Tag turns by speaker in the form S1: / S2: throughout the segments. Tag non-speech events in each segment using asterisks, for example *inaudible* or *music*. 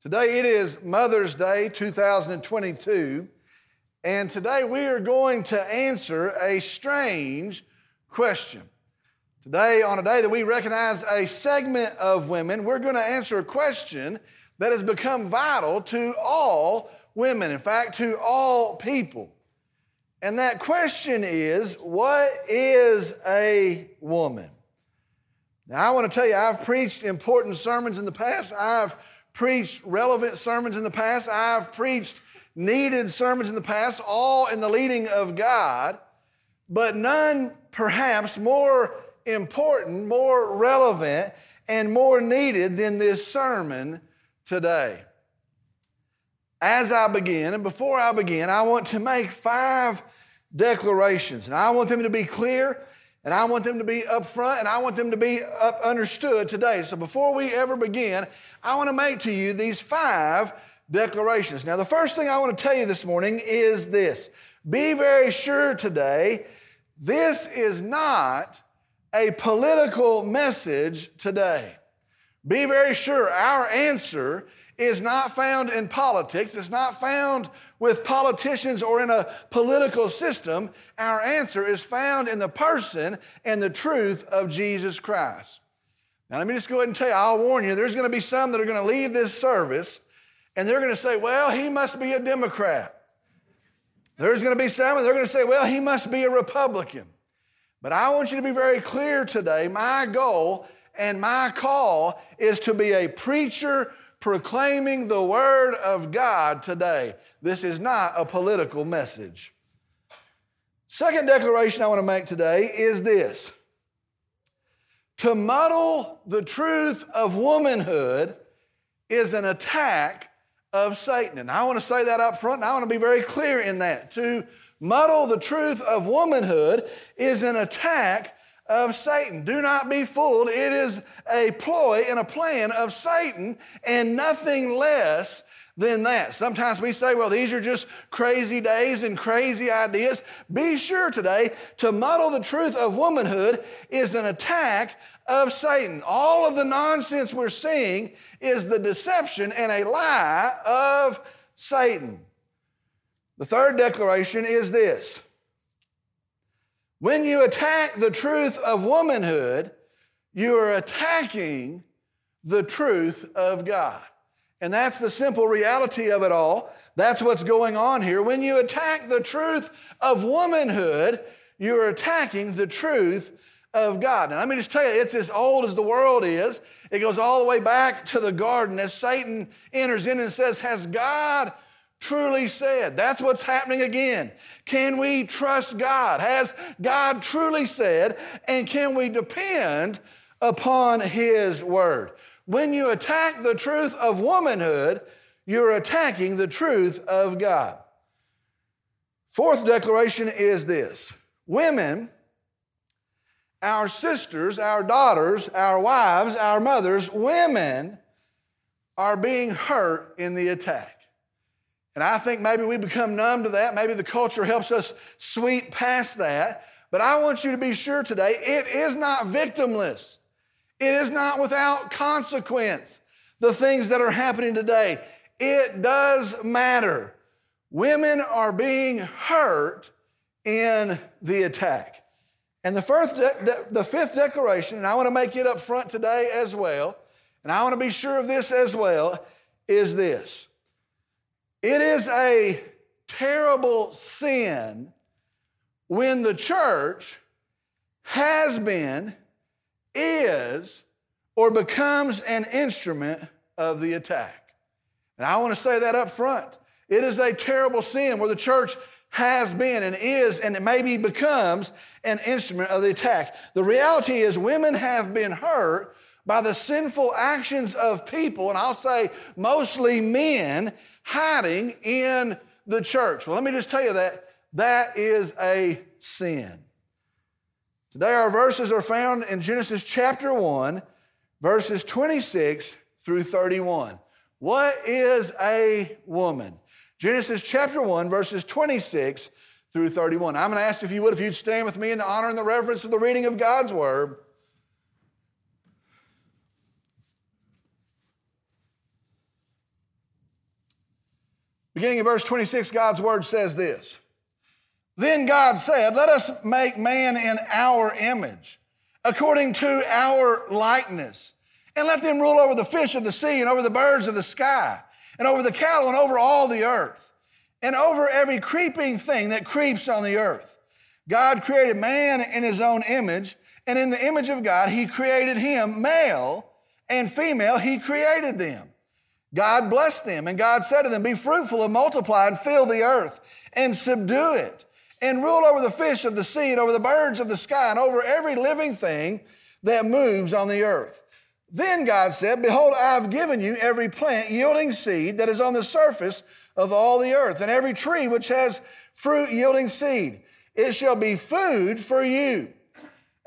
S1: Today it is Mother's Day 2022, and today we are going to answer a strange question. Today, on a day that we recognize a segment of women, we're going to answer a question that has become vital to all women, in fact, to all people. And that question is what is a woman? Now, I want to tell you, I've preached important sermons in the past. I've preached relevant sermons in the past. I've preached needed sermons in the past, all in the leading of God, but none perhaps more important, more relevant, and more needed than this sermon today. As I begin, and before I begin, I want to make five declarations, and I want them to be clear and I want them to be upfront and I want them to be up understood today. So before we ever begin, I want to make to you these five declarations. Now, the first thing I want to tell you this morning is this be very sure today, this is not a political message today. Be very sure our answer is not found in politics, it's not found with politicians or in a political system. Our answer is found in the person and the truth of Jesus Christ. Now, let me just go ahead and tell you, I'll warn you, there's going to be some that are going to leave this service and they're going to say, well, he must be a Democrat. There's going to be some, and they're going to say, well, he must be a Republican. But I want you to be very clear today. My goal and my call is to be a preacher proclaiming the Word of God today. This is not a political message. Second declaration I want to make today is this to muddle the truth of womanhood is an attack of Satan. And I want to say that up front, and I want to be very clear in that. To muddle the truth of womanhood is an attack of Satan. Do not be fooled. It is a ploy and a plan of Satan and nothing less than that. Sometimes we say, well, these are just crazy days and crazy ideas. Be sure today to muddle the truth of womanhood is an attack of Satan. All of the nonsense we're seeing is the deception and a lie of Satan. The third declaration is this when you attack the truth of womanhood, you are attacking the truth of God. And that's the simple reality of it all. That's what's going on here. When you attack the truth of womanhood, you're attacking the truth of God. Now, let me just tell you, it's as old as the world is. It goes all the way back to the garden as Satan enters in and says, Has God truly said. That's what's happening again. Can we trust God? Has God truly said? And can we depend upon His word? When you attack the truth of womanhood, you're attacking the truth of God. Fourth declaration is this Women, our sisters, our daughters, our wives, our mothers, women are being hurt in the attack. And I think maybe we become numb to that. Maybe the culture helps us sweep past that. But I want you to be sure today it is not victimless, it is not without consequence. The things that are happening today, it does matter. Women are being hurt in the attack. And the, first de- the fifth declaration, and I want to make it up front today as well, and I want to be sure of this as well, is this it is a terrible sin when the church has been, is, or becomes an instrument of the attack. And I want to say that up front. It is a terrible sin where the church has been and is and it maybe becomes an instrument of the attack. The reality is, women have been hurt by the sinful actions of people, and I'll say mostly men, hiding in the church. Well, let me just tell you that that is a sin. Today, our verses are found in Genesis chapter 1, verses 26 through 31. What is a woman? Genesis chapter 1, verses 26 through 31. I'm going to ask if you would, if you'd stand with me in the honor and the reverence of the reading of God's word. Beginning in verse 26, God's word says this Then God said, Let us make man in our image, according to our likeness, and let them rule over the fish of the sea, and over the birds of the sky, and over the cattle, and over all the earth, and over every creeping thing that creeps on the earth. God created man in his own image, and in the image of God, he created him, male and female, he created them. God blessed them, and God said to them, Be fruitful and multiply and fill the earth and subdue it, and rule over the fish of the sea and over the birds of the sky and over every living thing that moves on the earth. Then God said, Behold, I have given you every plant yielding seed that is on the surface of all the earth, and every tree which has fruit yielding seed. It shall be food for you.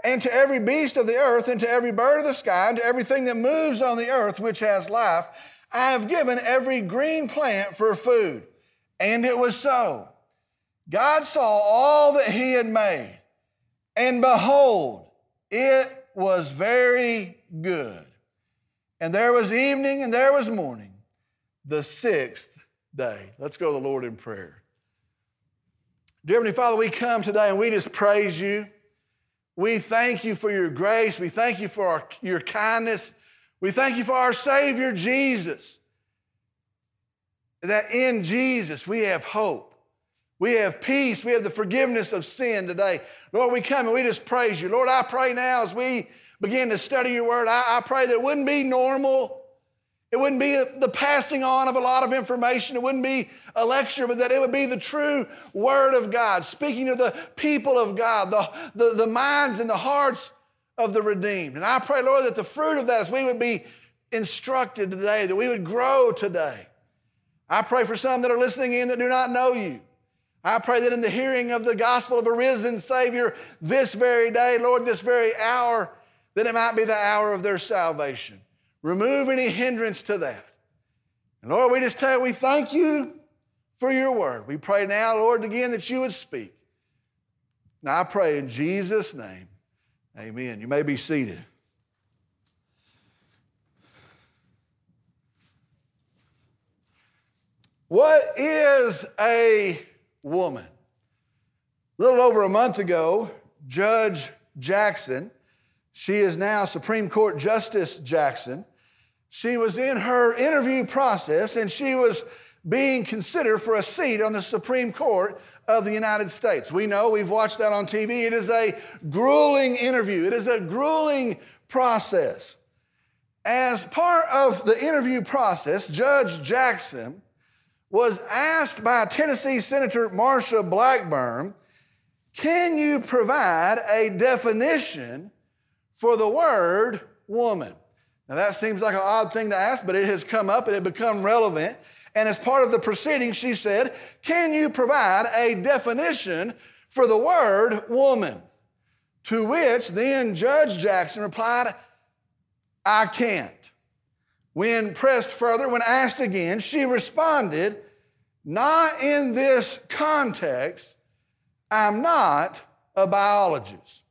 S1: And to every beast of the earth, and to every bird of the sky, and to everything that moves on the earth which has life, I have given every green plant for food. And it was so. God saw all that he had made, and behold, it was very good. And there was evening and there was morning, the sixth day. Let's go to the Lord in prayer. Dear Heavenly Father, we come today and we just praise you. We thank you for your grace. We thank you for our, your kindness. We thank you for our Savior, Jesus. That in Jesus we have hope. We have peace. We have the forgiveness of sin today. Lord, we come and we just praise you. Lord, I pray now as we begin to study your word, I, I pray that it wouldn't be normal. It wouldn't be the passing on of a lot of information. It wouldn't be a lecture, but that it would be the true Word of God, speaking to the people of God, the, the, the minds and the hearts of the redeemed. And I pray, Lord, that the fruit of that is we would be instructed today, that we would grow today. I pray for some that are listening in that do not know you. I pray that in the hearing of the gospel of a risen Savior this very day, Lord, this very hour, that it might be the hour of their salvation. Remove any hindrance to that. And Lord, we just tell you, we thank you for your word. We pray now, Lord, again that you would speak. Now I pray in Jesus' name. Amen. You may be seated. What is a woman? A little over a month ago, Judge Jackson, she is now Supreme Court Justice Jackson, she was in her interview process and she was being considered for a seat on the Supreme Court of the United States. We know, we've watched that on TV. It is a grueling interview, it is a grueling process. As part of the interview process, Judge Jackson was asked by Tennessee Senator Marsha Blackburn, Can you provide a definition for the word woman? Now, that seems like an odd thing to ask, but it has come up and it become relevant. And as part of the proceeding, she said, Can you provide a definition for the word woman? To which then Judge Jackson replied, I can't. When pressed further, when asked again, she responded, Not in this context. I'm not a biologist.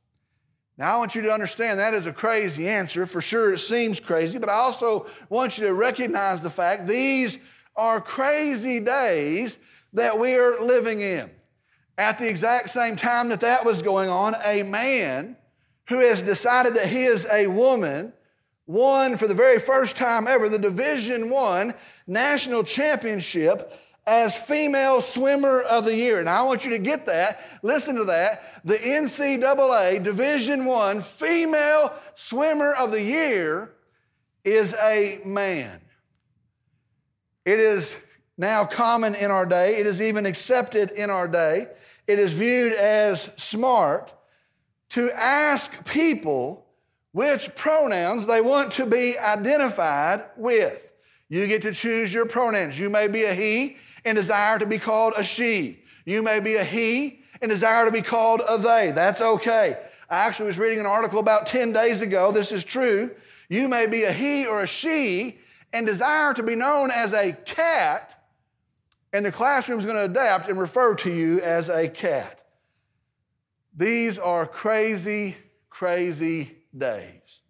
S1: Now, I want you to understand that is a crazy answer. For sure, it seems crazy, but I also want you to recognize the fact these are crazy days that we are living in. At the exact same time that that was going on, a man who has decided that he is a woman won for the very first time ever the Division One national championship as female swimmer of the year. Now I want you to get that. Listen to that. The NCAA Division One female swimmer of the year is a man. It is now common in our day. It is even accepted in our day. It is viewed as smart to ask people which pronouns they want to be identified with. You get to choose your pronouns. You may be a he and desire to be called a she. You may be a he and desire to be called a they. That's okay. I actually was reading an article about 10 days ago. This is true. You may be a he or a she and desire to be known as a cat, and the classroom is going to adapt and refer to you as a cat. These are crazy, crazy days.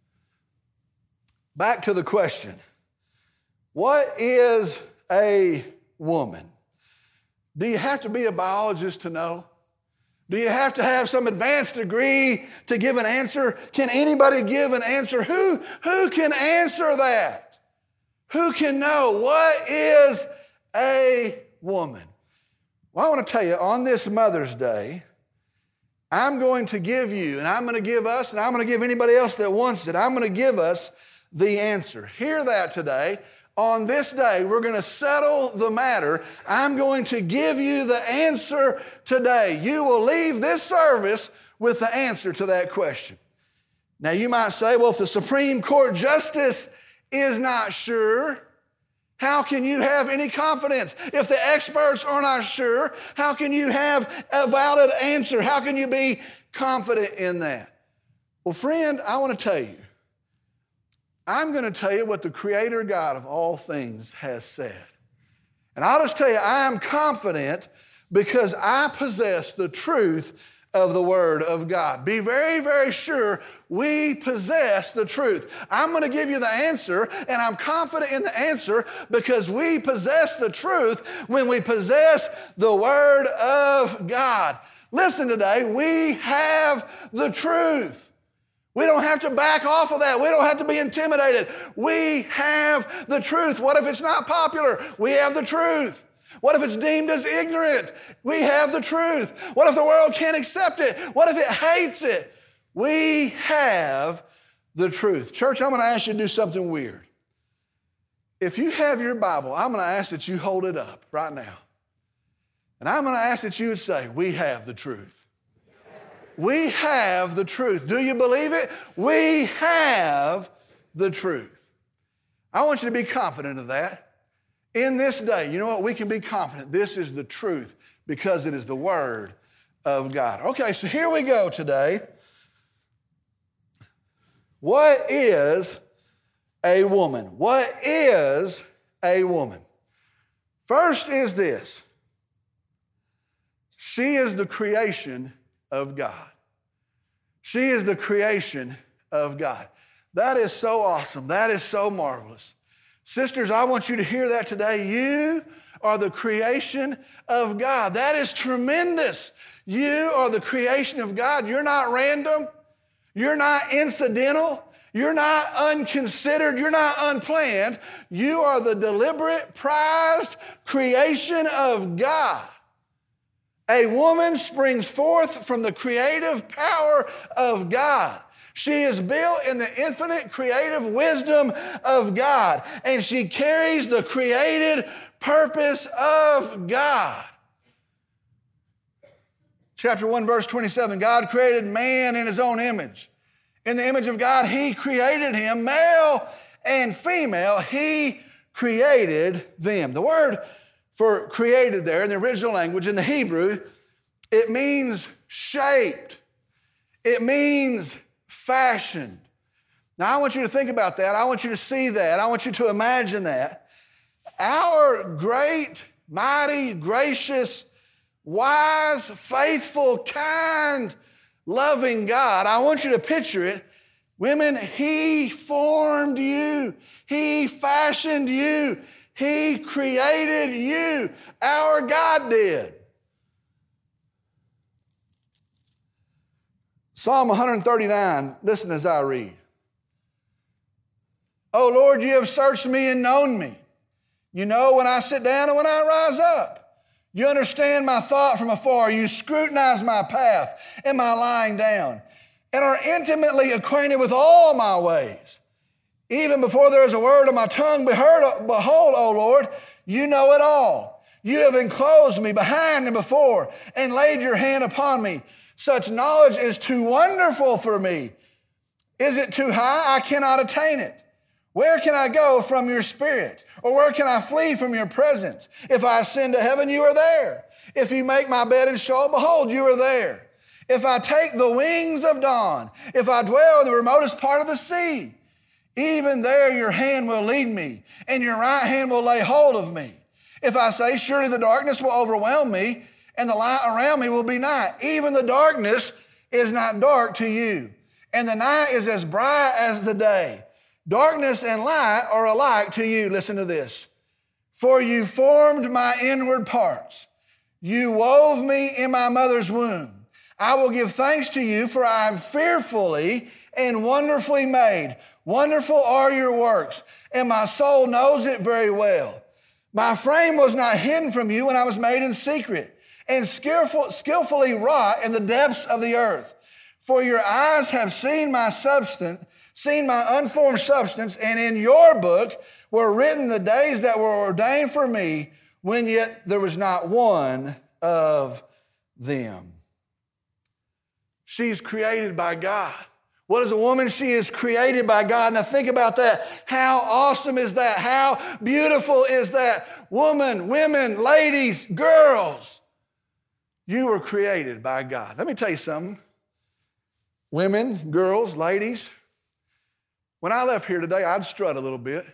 S1: Back to the question What is a woman? Do you have to be a biologist to know? Do you have to have some advanced degree to give an answer? Can anybody give an answer? Who, who can answer that? Who can know what is a woman? Well, I want to tell you on this Mother's Day, I'm going to give you, and I'm going to give us, and I'm going to give anybody else that wants it, I'm going to give us the answer. Hear that today on this day, we're going to settle the matter. I'm going to give you the answer today. You will leave this service with the answer to that question. Now, you might say, well, if the Supreme Court Justice is not sure, how can you have any confidence? If the experts are not sure, how can you have a valid answer? How can you be confident in that? Well, friend, I want to tell you I'm going to tell you what the Creator God of all things has said. And I'll just tell you, I am confident because I possess the truth of the Word of God. Be very, very sure we possess the truth. I'm going to give you the answer, and I'm confident in the answer because we possess the truth when we possess the Word of God. Listen today, we have the truth. We don't have to back off of that. We don't have to be intimidated. We have the truth. What if it's not popular? We have the truth. What if it's deemed as ignorant? We have the truth. What if the world can't accept it? What if it hates it? We have the truth. Church, I'm going to ask you to do something weird. If you have your Bible, I'm going to ask that you hold it up right now. And I'm going to ask that you would say, We have the truth. We have the truth. Do you believe it? We have the truth. I want you to be confident of that. In this day, you know what? We can be confident. This is the truth because it is the Word of God. Okay, so here we go today. What is a woman? What is a woman? First is this she is the creation of God. She is the creation of God. That is so awesome. That is so marvelous. Sisters, I want you to hear that today. You are the creation of God. That is tremendous. You are the creation of God. You're not random. You're not incidental. You're not unconsidered. You're not unplanned. You are the deliberate, prized creation of God. A woman springs forth from the creative power of God. She is built in the infinite creative wisdom of God, and she carries the created purpose of God. Chapter 1, verse 27 God created man in his own image. In the image of God, he created him, male and female, he created them. The word for created there in the original language, in the Hebrew, it means shaped, it means fashioned. Now, I want you to think about that. I want you to see that. I want you to imagine that. Our great, mighty, gracious, wise, faithful, kind, loving God, I want you to picture it. Women, He formed you, He fashioned you, he created you. Our God did. Psalm 139, listen as I read. Oh Lord, you have searched me and known me. You know when I sit down and when I rise up. You understand my thought from afar. You scrutinize my path and my lying down and are intimately acquainted with all my ways. Even before there is a word on my tongue, behold, O Lord, you know it all. You have enclosed me behind and before and laid your hand upon me. Such knowledge is too wonderful for me. Is it too high? I cannot attain it. Where can I go from your spirit? Or where can I flee from your presence? If I ascend to heaven, you are there. If you make my bed in Sheol, behold, you are there. If I take the wings of dawn, if I dwell in the remotest part of the sea, even there your hand will lead me, and your right hand will lay hold of me. If I say, Surely the darkness will overwhelm me, and the light around me will be night, even the darkness is not dark to you, and the night is as bright as the day. Darkness and light are alike to you. Listen to this. For you formed my inward parts. You wove me in my mother's womb. I will give thanks to you, for I am fearfully and wonderfully made. Wonderful are your works, and my soul knows it very well. My frame was not hidden from you when I was made in secret and skillful, skillfully wrought in the depths of the earth. For your eyes have seen my substance, seen my unformed substance, and in your book were written the days that were ordained for me, when yet there was not one of them. She's created by God. What is a woman? She is created by God. Now think about that. How awesome is that? How beautiful is that? Woman, women, ladies, girls. You were created by God. Let me tell you something. Women, girls, ladies, when I left here today, I'd strut a little bit.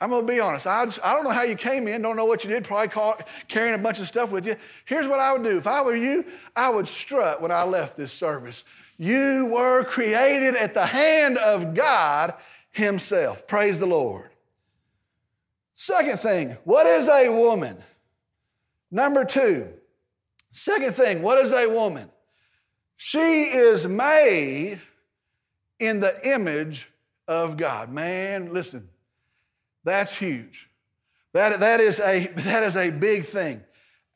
S1: I'm going to be honest. I'd, I don't know how you came in, don't know what you did, probably caught, carrying a bunch of stuff with you. Here's what I would do. If I were you, I would strut when I left this service. You were created at the hand of God Himself. Praise the Lord. Second thing, what is a woman? Number two, second thing, what is a woman? She is made in the image of God. Man, listen, that's huge. That, that, is a, *laughs* that is a big thing.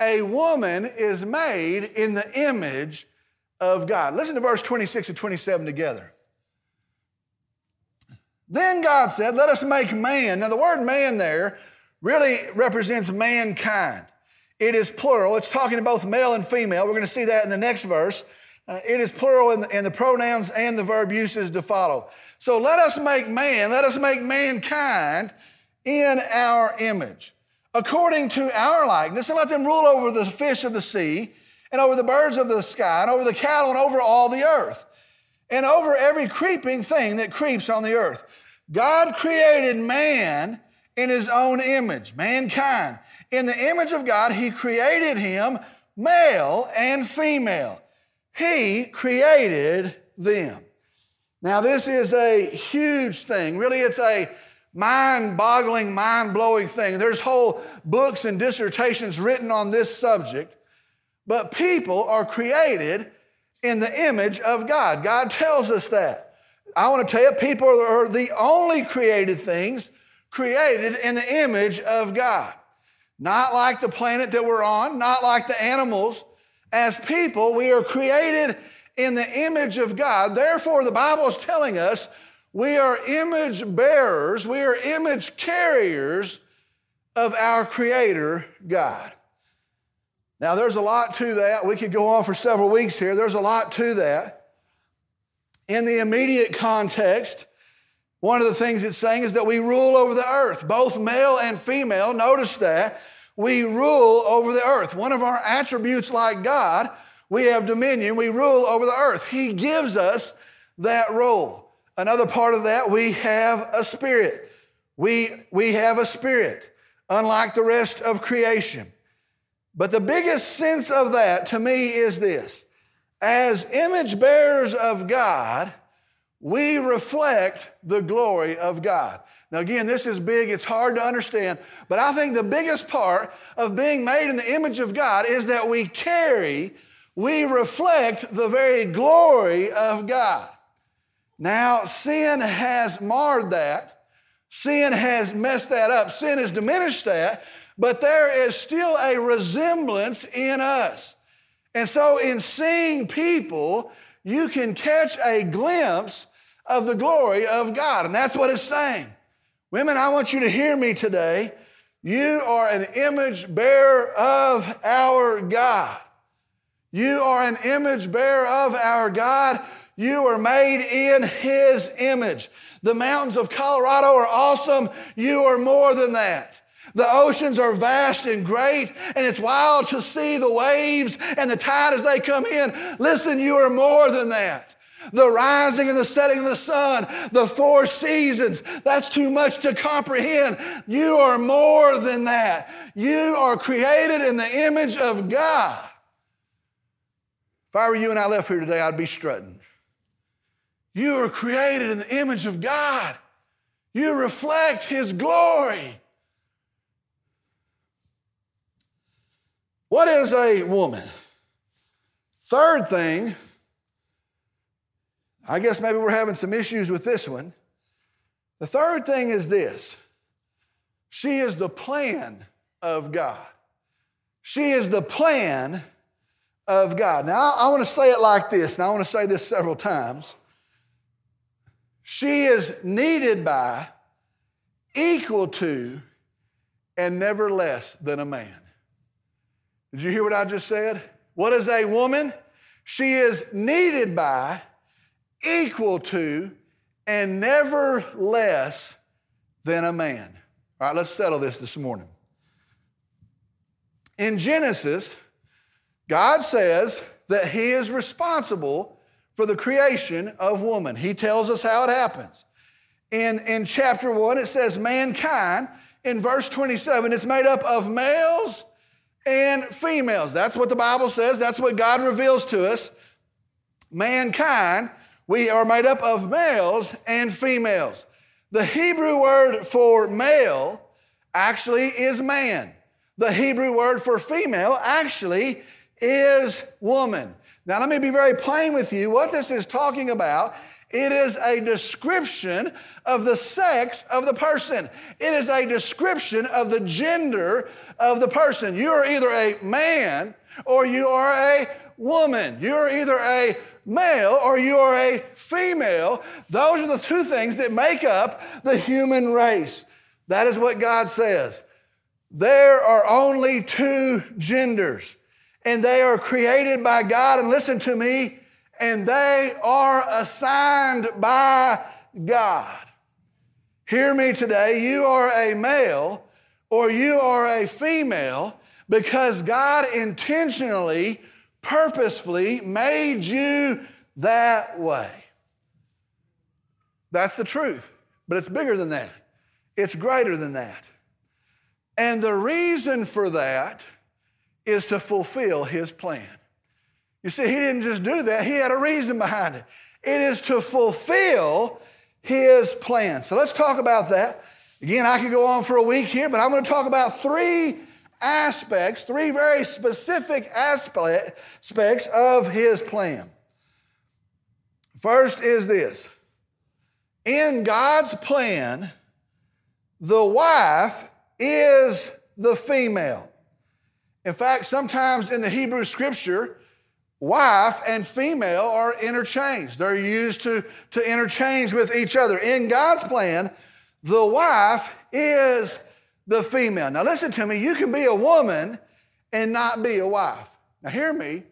S1: A woman is made in the image of God. Listen to verse 26 and 27 together. Then God said, Let us make man. Now, the word man there really represents mankind. It is plural, it's talking to both male and female. We're going to see that in the next verse. Uh, it is plural in the, in the pronouns and the verb uses to follow. So let us make man, let us make mankind in our image, according to our likeness, and let them rule over the fish of the sea and over the birds of the sky, and over the cattle, and over all the earth, and over every creeping thing that creeps on the earth. God created man in his own image, mankind. In the image of God, he created him male and female. He created them. Now, this is a huge thing. Really, it's a mind boggling, mind blowing thing. There's whole books and dissertations written on this subject. But people are created in the image of God. God tells us that. I want to tell you, people are the only created things created in the image of God. Not like the planet that we're on, not like the animals. As people, we are created in the image of God. Therefore, the Bible is telling us we are image bearers, we are image carriers of our Creator God. Now, there's a lot to that. We could go on for several weeks here. There's a lot to that. In the immediate context, one of the things it's saying is that we rule over the earth, both male and female. Notice that. We rule over the earth. One of our attributes, like God, we have dominion, we rule over the earth. He gives us that role. Another part of that, we have a spirit. We, we have a spirit, unlike the rest of creation. But the biggest sense of that to me is this as image bearers of God, we reflect the glory of God. Now, again, this is big, it's hard to understand, but I think the biggest part of being made in the image of God is that we carry, we reflect the very glory of God. Now, sin has marred that. Sin has messed that up. Sin has diminished that but there is still a resemblance in us. And so, in seeing people, you can catch a glimpse of the glory of God. And that's what it's saying. Women, I want you to hear me today. You are an image bearer of our God. You are an image bearer of our God. You are made in His image. The mountains of Colorado are awesome. You are more than that. The oceans are vast and great, and it's wild to see the waves and the tide as they come in. Listen, you are more than that. The rising and the setting of the sun, the four seasons, that's too much to comprehend. You are more than that. You are created in the image of God. If I were you and I left here today, I'd be strutting. You are created in the image of God. You reflect His glory. What is a woman? Third thing, I guess maybe we're having some issues with this one. The third thing is this she is the plan of God. She is the plan of God. Now, I want to say it like this, and I want to say this several times. She is needed by, equal to, and never less than a man. Did you hear what I just said? What is a woman? She is needed by, equal to, and never less than a man. All right, let's settle this this morning. In Genesis, God says that He is responsible for the creation of woman. He tells us how it happens. In, in chapter 1, it says, Mankind, in verse 27, it's made up of males and females. That's what the Bible says, that's what God reveals to us. Mankind, we are made up of males and females. The Hebrew word for male actually is man. The Hebrew word for female actually is woman. Now, let me be very plain with you. What this is talking about, it is a description of the sex of the person. It is a description of the gender of the person. You are either a man or you are a woman. You are either a male or you are a female. Those are the two things that make up the human race. That is what God says. There are only two genders, and they are created by God. And listen to me, and they are assigned by God. Hear me today. You are a male or you are a female because God intentionally, purposefully made you that way. That's the truth, but it's bigger than that. It's greater than that. And the reason for that is to fulfill his plan. You see, he didn't just do that, he had a reason behind it. It is to fulfill his plan. So let's talk about that. Again, I could go on for a week here, but I'm going to talk about three aspects, three very specific aspects of his plan. First is this in God's plan, the wife is the female. In fact, sometimes in the Hebrew scripture, wife and female are interchanged. They're used to, to interchange with each other. In God's plan, the wife is the female. Now, listen to me. You can be a woman and not be a wife. Now, hear me.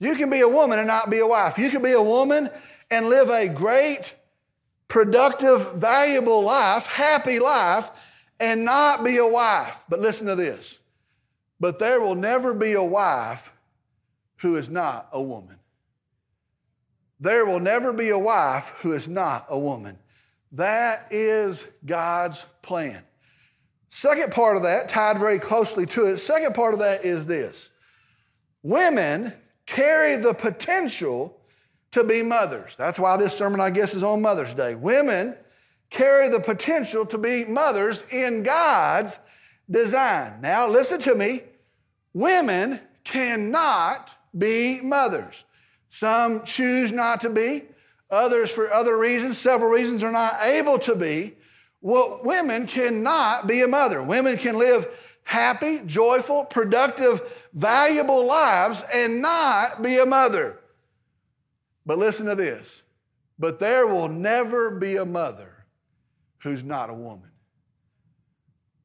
S1: You can be a woman and not be a wife. You can be a woman and live a great, productive, valuable life, happy life, and not be a wife. But listen to this. But there will never be a wife who is not a woman. There will never be a wife who is not a woman. That is God's plan. Second part of that, tied very closely to it, second part of that is this women carry the potential to be mothers. That's why this sermon, I guess, is on Mother's Day. Women carry the potential to be mothers in God's design. Now, listen to me. Women cannot be mothers. Some choose not to be, others, for other reasons, several reasons, are not able to be. Well, women cannot be a mother. Women can live happy, joyful, productive, valuable lives and not be a mother. But listen to this. But there will never be a mother who's not a woman.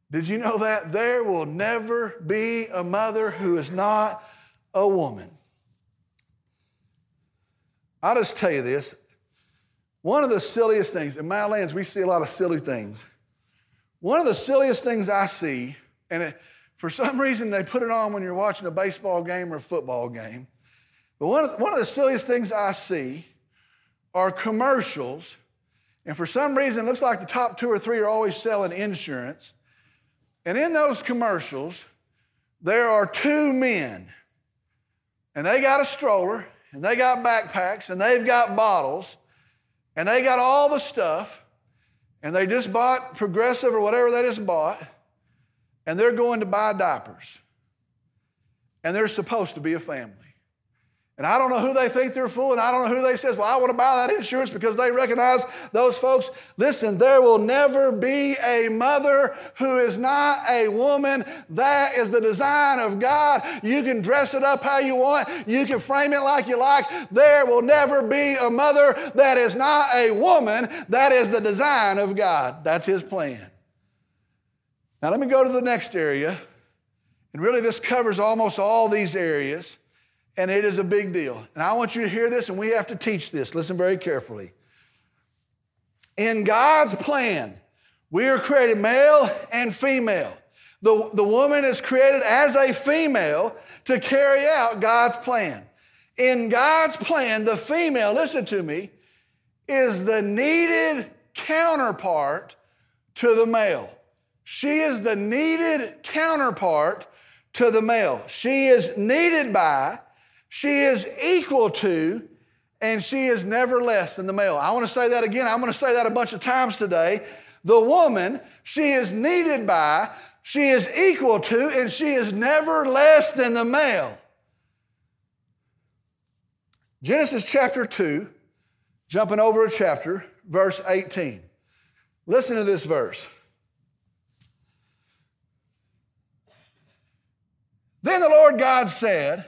S1: Did you know that? There will never be a mother who is not a woman. I'll just tell you this. One of the silliest things, in my lands, we see a lot of silly things. One of the silliest things I see, and it, for some reason they put it on when you're watching a baseball game or a football game, but one of, the, one of the silliest things I see are commercials, and for some reason, it looks like the top two or three are always selling insurance. And in those commercials, there are two men, and they got a stroller, and they got backpacks, and they've got bottles, and they got all the stuff, and they just bought Progressive or whatever they just bought, and they're going to buy diapers. and they're supposed to be a family. And I don't know who they think they're fooling. I don't know who they says, well, I want to buy that insurance because they recognize those folks. Listen, there will never be a mother who is not a woman. That is the design of God. You can dress it up how you want. You can frame it like you like. There will never be a mother that is not a woman. That is the design of God. That's his plan. Now let me go to the next area. And really this covers almost all these areas and it is a big deal. And I want you to hear this, and we have to teach this. Listen very carefully. In God's plan, we are created male and female. The, the woman is created as a female to carry out God's plan. In God's plan, the female, listen to me, is the needed counterpart to the male. She is the needed counterpart to the male. She is needed by she is equal to, and she is never less than the male. I want to say that again. I'm going to say that a bunch of times today. The woman, she is needed by, she is equal to, and she is never less than the male. Genesis chapter 2, jumping over a chapter, verse 18. Listen to this verse. Then the Lord God said,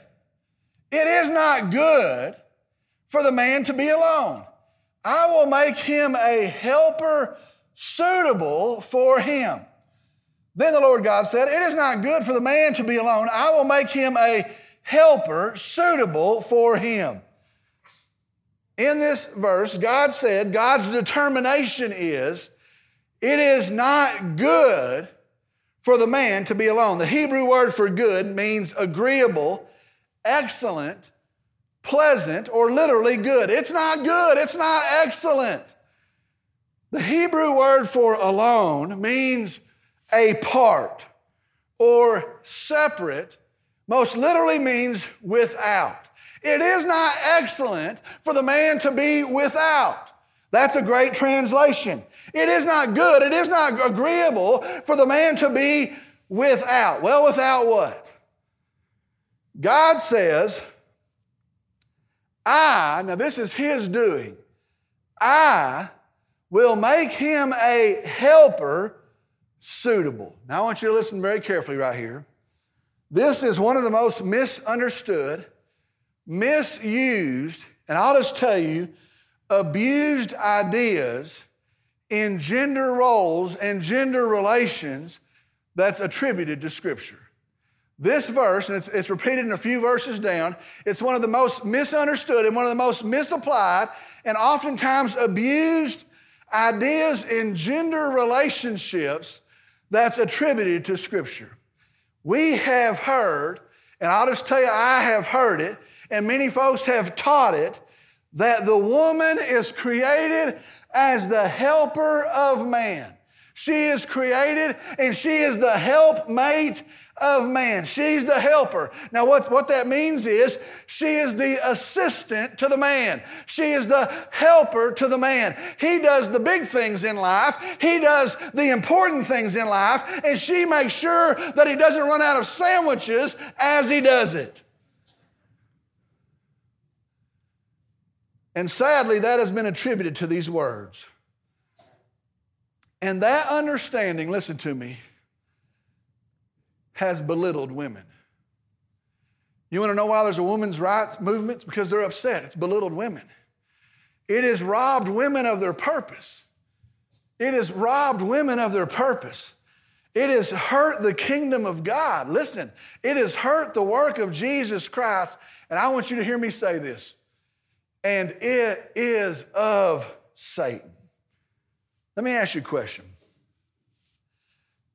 S1: it is not good for the man to be alone. I will make him a helper suitable for him. Then the Lord God said, It is not good for the man to be alone. I will make him a helper suitable for him. In this verse, God said, God's determination is, it is not good for the man to be alone. The Hebrew word for good means agreeable excellent, pleasant, or literally good. It's not good, it's not excellent. The Hebrew word for alone means a part or separate, most literally means without. It is not excellent for the man to be without. That's a great translation. It is not good, it is not agreeable for the man to be without. Well, without what? God says, I, now this is His doing, I will make him a helper suitable. Now I want you to listen very carefully right here. This is one of the most misunderstood, misused, and I'll just tell you, abused ideas in gender roles and gender relations that's attributed to Scripture. This verse, and it's, it's, repeated in a few verses down, it's one of the most misunderstood and one of the most misapplied and oftentimes abused ideas in gender relationships that's attributed to Scripture. We have heard, and I'll just tell you, I have heard it, and many folks have taught it, that the woman is created as the helper of man. She is created and she is the helpmate of man. She's the helper. Now, what, what that means is she is the assistant to the man. She is the helper to the man. He does the big things in life, he does the important things in life, and she makes sure that he doesn't run out of sandwiches as he does it. And sadly, that has been attributed to these words. And that understanding, listen to me, has belittled women. You want to know why there's a women's rights movement? It's because they're upset. It's belittled women. It has robbed women of their purpose. It has robbed women of their purpose. It has hurt the kingdom of God. Listen, it has hurt the work of Jesus Christ. And I want you to hear me say this. And it is of Satan. Let me ask you a question.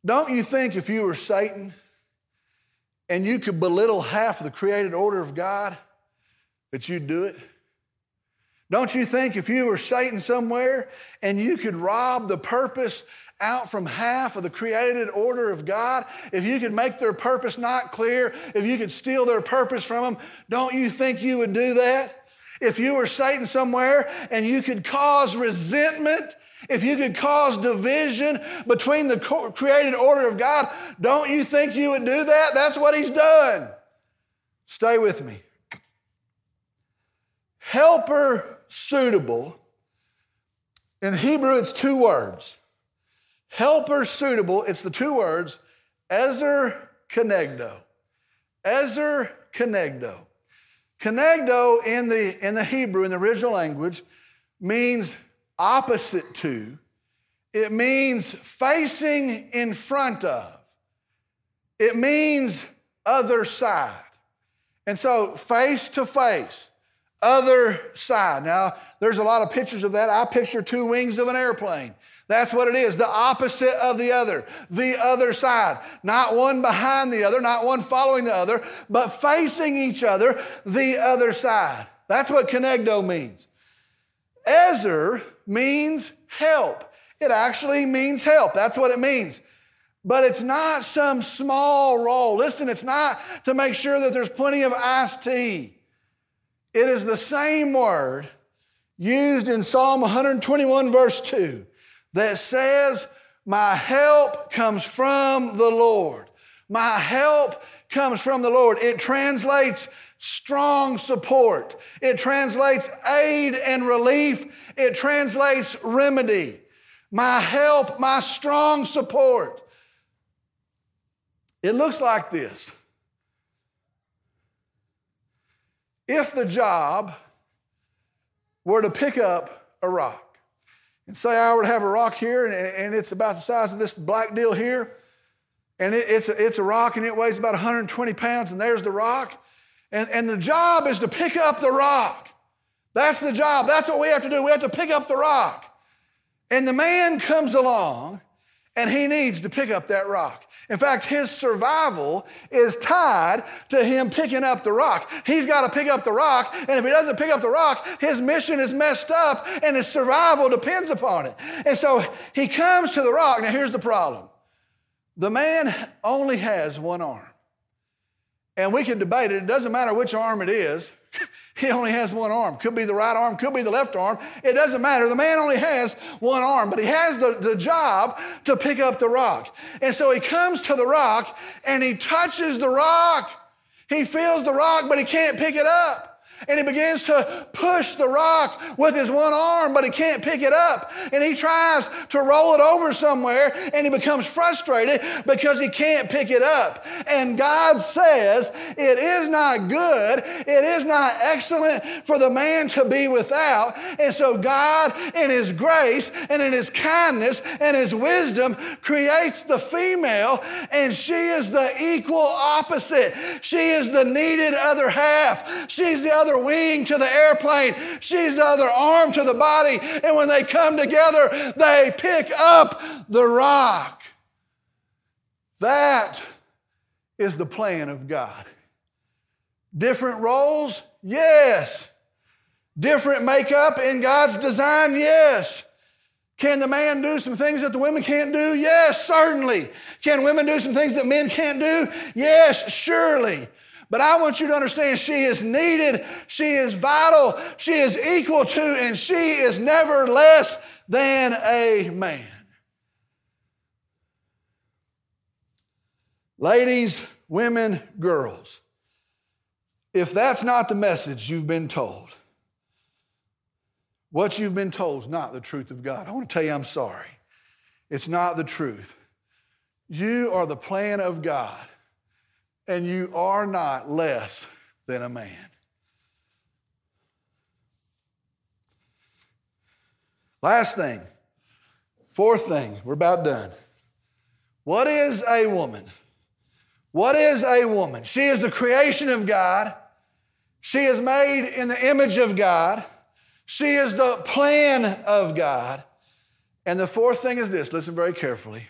S1: Don't you think if you were Satan, and you could belittle half of the created order of God, that you'd do it? Don't you think if you were Satan somewhere and you could rob the purpose out from half of the created order of God, if you could make their purpose not clear, if you could steal their purpose from them, don't you think you would do that? If you were Satan somewhere and you could cause resentment if you could cause division between the created order of God, don't you think you would do that? That's what he's done. Stay with me. Helper suitable. In Hebrew, it's two words. Helper suitable, it's the two words, Ezer Kenegdo. Ezer Kenegdo. Kenegdo in the, in the Hebrew, in the original language, means opposite to. It means facing in front of. It means other side. And so, face to face, other side. Now, there's a lot of pictures of that. I picture two wings of an airplane. That's what it is, the opposite of the other, the other side. Not one behind the other, not one following the other, but facing each other, the other side. That's what kenegdo means. Ezer means help. It actually means help. That's what it means. But it's not some small role. Listen, it's not to make sure that there's plenty of iced tea. It is the same word used in Psalm 121, verse 2 that says, My help comes from the Lord. My help comes from the Lord. It translates strong support, it translates aid and relief, it translates remedy. My help, my strong support. It looks like this. If the job were to pick up a rock, and say I were to have a rock here, and, and it's about the size of this black deal here, and it, it's, a, it's a rock and it weighs about 120 pounds, and there's the rock. And, and the job is to pick up the rock. That's the job. That's what we have to do. We have to pick up the rock. And the man comes along and he needs to pick up that rock. In fact, his survival is tied to him picking up the rock. He's got to pick up the rock, and if he doesn't pick up the rock, his mission is messed up and his survival depends upon it. And so he comes to the rock. Now, here's the problem the man only has one arm. And we can debate it, it doesn't matter which arm it is. *laughs* He only has one arm. Could be the right arm, could be the left arm. It doesn't matter. The man only has one arm, but he has the, the job to pick up the rock. And so he comes to the rock and he touches the rock. He feels the rock, but he can't pick it up and he begins to push the rock with his one arm, but he can't pick it up. And he tries to roll it over somewhere, and he becomes frustrated because he can't pick it up. And God says, It is not good, it is not excellent for the man to be without. And so, God, in his grace and in his kindness and his wisdom, creates the female, and she is the equal opposite. She is the needed other half. She's the other wing to the airplane, she's the other arm to the body. And when they come together, they pick up the rock. That is the plan of God. Different roles? Yes. Different makeup in God's design? Yes. Can the man do some things that the women can't do? Yes, certainly. Can women do some things that men can't do? Yes, surely. But I want you to understand she is needed, she is vital, she is equal to, and she is never less than a man. Ladies, women, girls, if that's not the message you've been told, what you've been told is not the truth of God. I want to tell you, I'm sorry. It's not the truth. You are the plan of God and you are not less than a man. Last thing, fourth thing, we're about done. What is a woman? What is a woman? She is the creation of God. She is made in the image of God. She is the plan of God. And the fourth thing is this listen very carefully.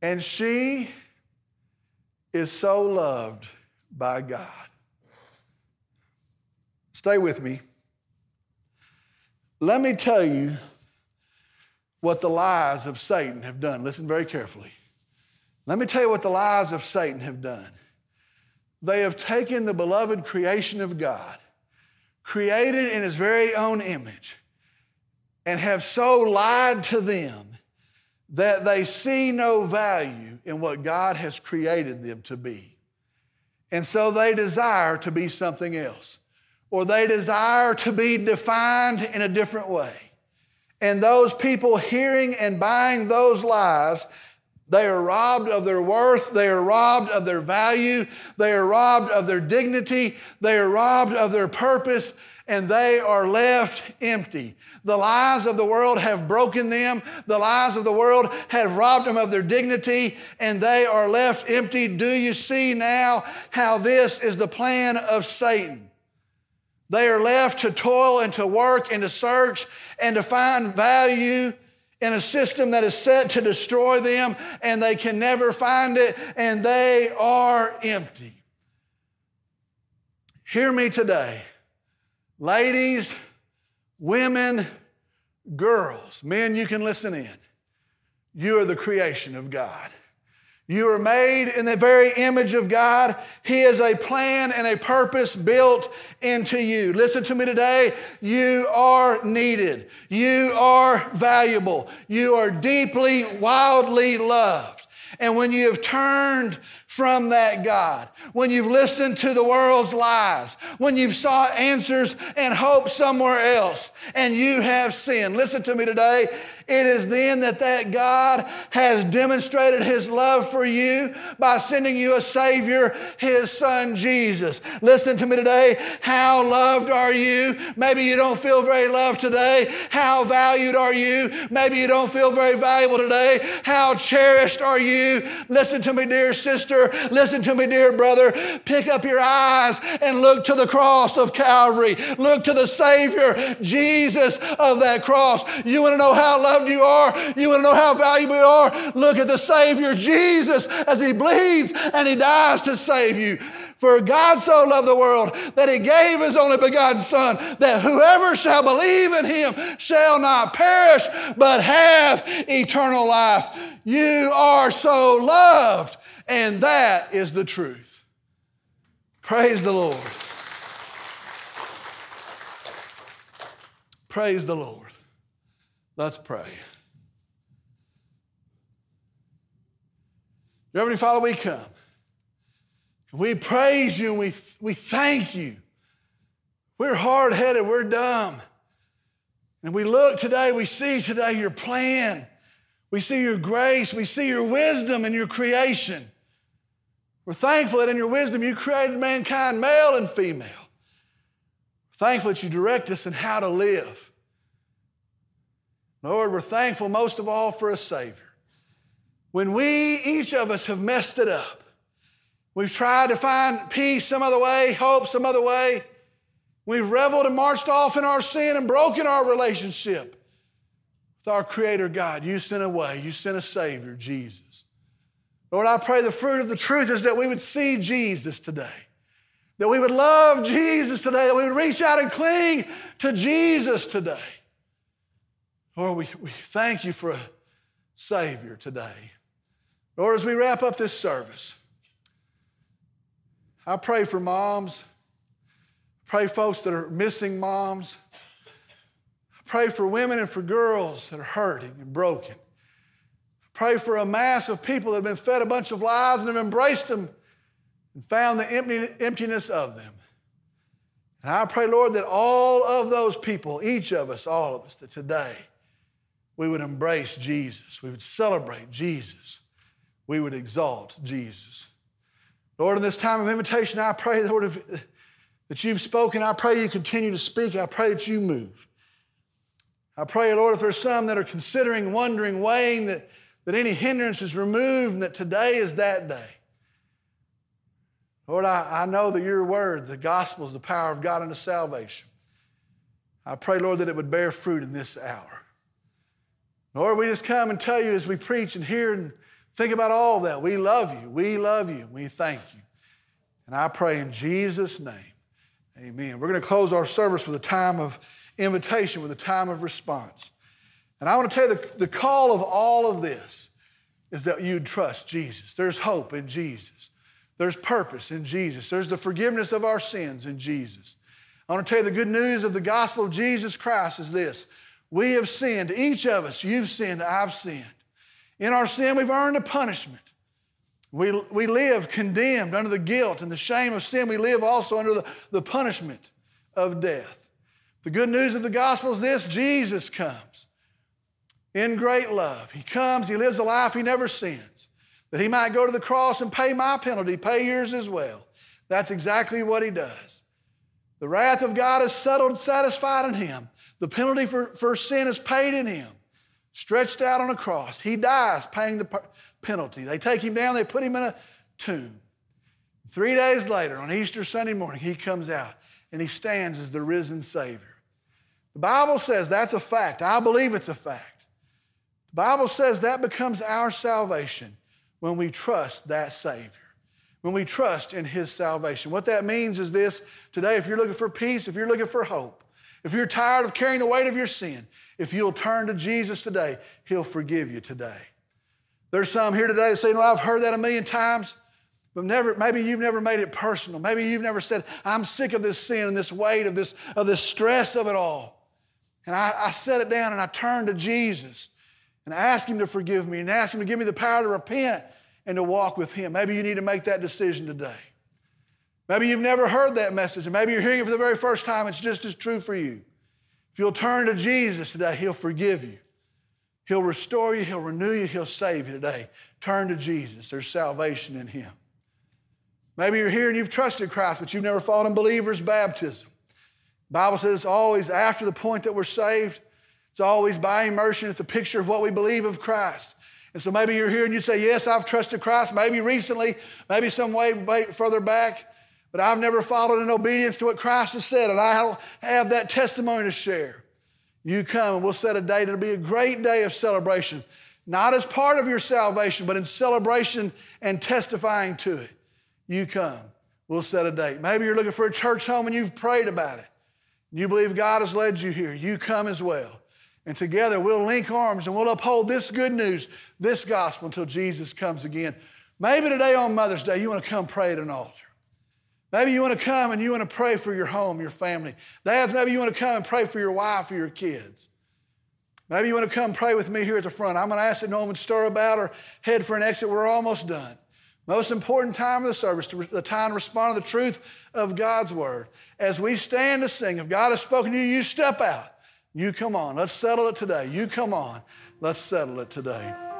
S1: And she is so loved by God. Stay with me. Let me tell you what the lies of Satan have done. Listen very carefully. Let me tell you what the lies of Satan have done. They have taken the beloved creation of God, created in his very own image, and have so lied to them that they see no value in what God has created them to be. And so they desire to be something else, or they desire to be defined in a different way. And those people hearing and buying those lies, they are robbed of their worth. They are robbed of their value. They are robbed of their dignity. They are robbed of their purpose and they are left empty. The lies of the world have broken them. The lies of the world have robbed them of their dignity, and they are left empty. Do you see now how this is the plan of Satan? They are left to toil and to work and to search and to find value in a system that is set to destroy them, and they can never find it, and they are empty. Hear me today. Ladies, women, girls, men, you can listen in. You are the creation of God. You are made in the very image of God. He has a plan and a purpose built into you. Listen to me today. You are needed. You are valuable. You are deeply, wildly loved. And when you have turned from that God, when you've listened to the world's lies, when you've sought answers and hope somewhere else, and you have sinned. Listen to me today. It is then that that God has demonstrated his love for you by sending you a Savior, his Son Jesus. Listen to me today. How loved are you? Maybe you don't feel very loved today. How valued are you? Maybe you don't feel very valuable today. How cherished are you? Listen to me, dear sister. Listen to me, dear brother. Pick up your eyes and look to the cross of Calvary. Look to the Savior, Jesus of that cross. You want to know how loved you are? You want to know how valuable you are? Look at the Savior, Jesus, as He bleeds and He dies to save you. For God so loved the world that he gave his only begotten Son, that whoever shall believe in him shall not perish, but have eternal life. You are so loved and that is the truth. Praise the Lord. Praise the Lord. Let's pray. Heavenly Father, we come. We praise you and we, we thank you. We're hard headed, we're dumb. And we look today, we see today your plan. We see your grace, we see your wisdom and your creation. We're thankful that in your wisdom you created mankind male and female. We're thankful that you direct us in how to live. Lord, we're thankful most of all for a Savior. When we, each of us, have messed it up, we've tried to find peace some other way, hope some other way, we've reveled and marched off in our sin and broken our relationship with our Creator God. You sent a way, you sent a Savior, Jesus. Lord, I pray the fruit of the truth is that we would see Jesus today, that we would love Jesus today, that we would reach out and cling to Jesus today. Lord, we, we thank you for a Savior today. Lord, as we wrap up this service, I pray for moms. Pray folks that are missing moms. Pray for women and for girls that are hurting and broken. Pray for a mass of people that have been fed a bunch of lies and have embraced them and found the emptiness of them. And I pray, Lord, that all of those people, each of us, all of us, that today we would embrace Jesus. We would celebrate Jesus. We would exalt Jesus. Lord, in this time of invitation, I pray, Lord, if, that you've spoken. I pray you continue to speak. I pray that you move. I pray, Lord, if there's some that are considering, wondering, weighing that that any hindrance is removed and that today is that day. Lord, I, I know that your word, the gospel, is the power of God unto salvation. I pray, Lord, that it would bear fruit in this hour. Lord, we just come and tell you as we preach and hear and think about all that. We love you. We love you. We thank you. And I pray in Jesus' name, amen. We're going to close our service with a time of invitation, with a time of response. And I want to tell you the, the call of all of this is that you'd trust Jesus. There's hope in Jesus. There's purpose in Jesus. There's the forgiveness of our sins in Jesus. I want to tell you the good news of the gospel of Jesus Christ is this. We have sinned. Each of us, you've sinned, I've sinned. In our sin, we've earned a punishment. We, we live condemned under the guilt and the shame of sin. We live also under the, the punishment of death. The good news of the gospel is this Jesus comes in great love. He comes, He lives a life He never sins, that He might go to the cross and pay my penalty, pay yours as well. That's exactly what He does. The wrath of God is settled, and satisfied in Him. The penalty for, for sin is paid in Him, stretched out on a cross. He dies, paying the penalty. They take him down, they put him in a tomb. Three days later, on Easter Sunday morning, he comes out and he stands as the risen Savior. The Bible says that's a fact. I believe it's a fact. The Bible says that becomes our salvation when we trust that Savior, when we trust in His salvation. What that means is this today, if you're looking for peace, if you're looking for hope, if you're tired of carrying the weight of your sin, if you'll turn to Jesus today, He'll forgive you today. There's some here today that say, I've heard that a million times, but never, maybe you've never made it personal. Maybe you've never said, I'm sick of this sin and this weight of this, of this stress of it all. And I, I set it down and I turned to Jesus and I asked Him to forgive me and asked Him to give me the power to repent and to walk with Him. Maybe you need to make that decision today. Maybe you've never heard that message, and maybe you're hearing it for the very first time. It's just as true for you. If you'll turn to Jesus today, He'll forgive you. He'll restore you, He'll renew you, He'll save you today. Turn to Jesus. There's salvation in Him. Maybe you're here and you've trusted Christ, but you've never fought in believer's baptism. The Bible says it's always after the point that we're saved. It's always by immersion. It's a picture of what we believe of Christ. And so maybe you're here and you say, Yes, I've trusted Christ, maybe recently, maybe some way further back, but I've never followed in obedience to what Christ has said, and I have that testimony to share. You come and we'll set a date. It'll be a great day of celebration, not as part of your salvation, but in celebration and testifying to it. You come. We'll set a date. Maybe you're looking for a church home and you've prayed about it. You believe God has led you here. You come as well. And together we'll link arms and we'll uphold this good news, this gospel until Jesus comes again. Maybe today on Mother's Day, you want to come pray at an altar. Maybe you want to come and you want to pray for your home, your family. Dads, maybe you want to come and pray for your wife or your kids. Maybe you want to come pray with me here at the front. I'm going to ask that no one would stir about or head for an exit. We're almost done. Most important time of the service, the time to respond to the truth of God's word. As we stand to sing, if God has spoken to you, you step out. You come on. Let's settle it today. You come on. Let's settle it today.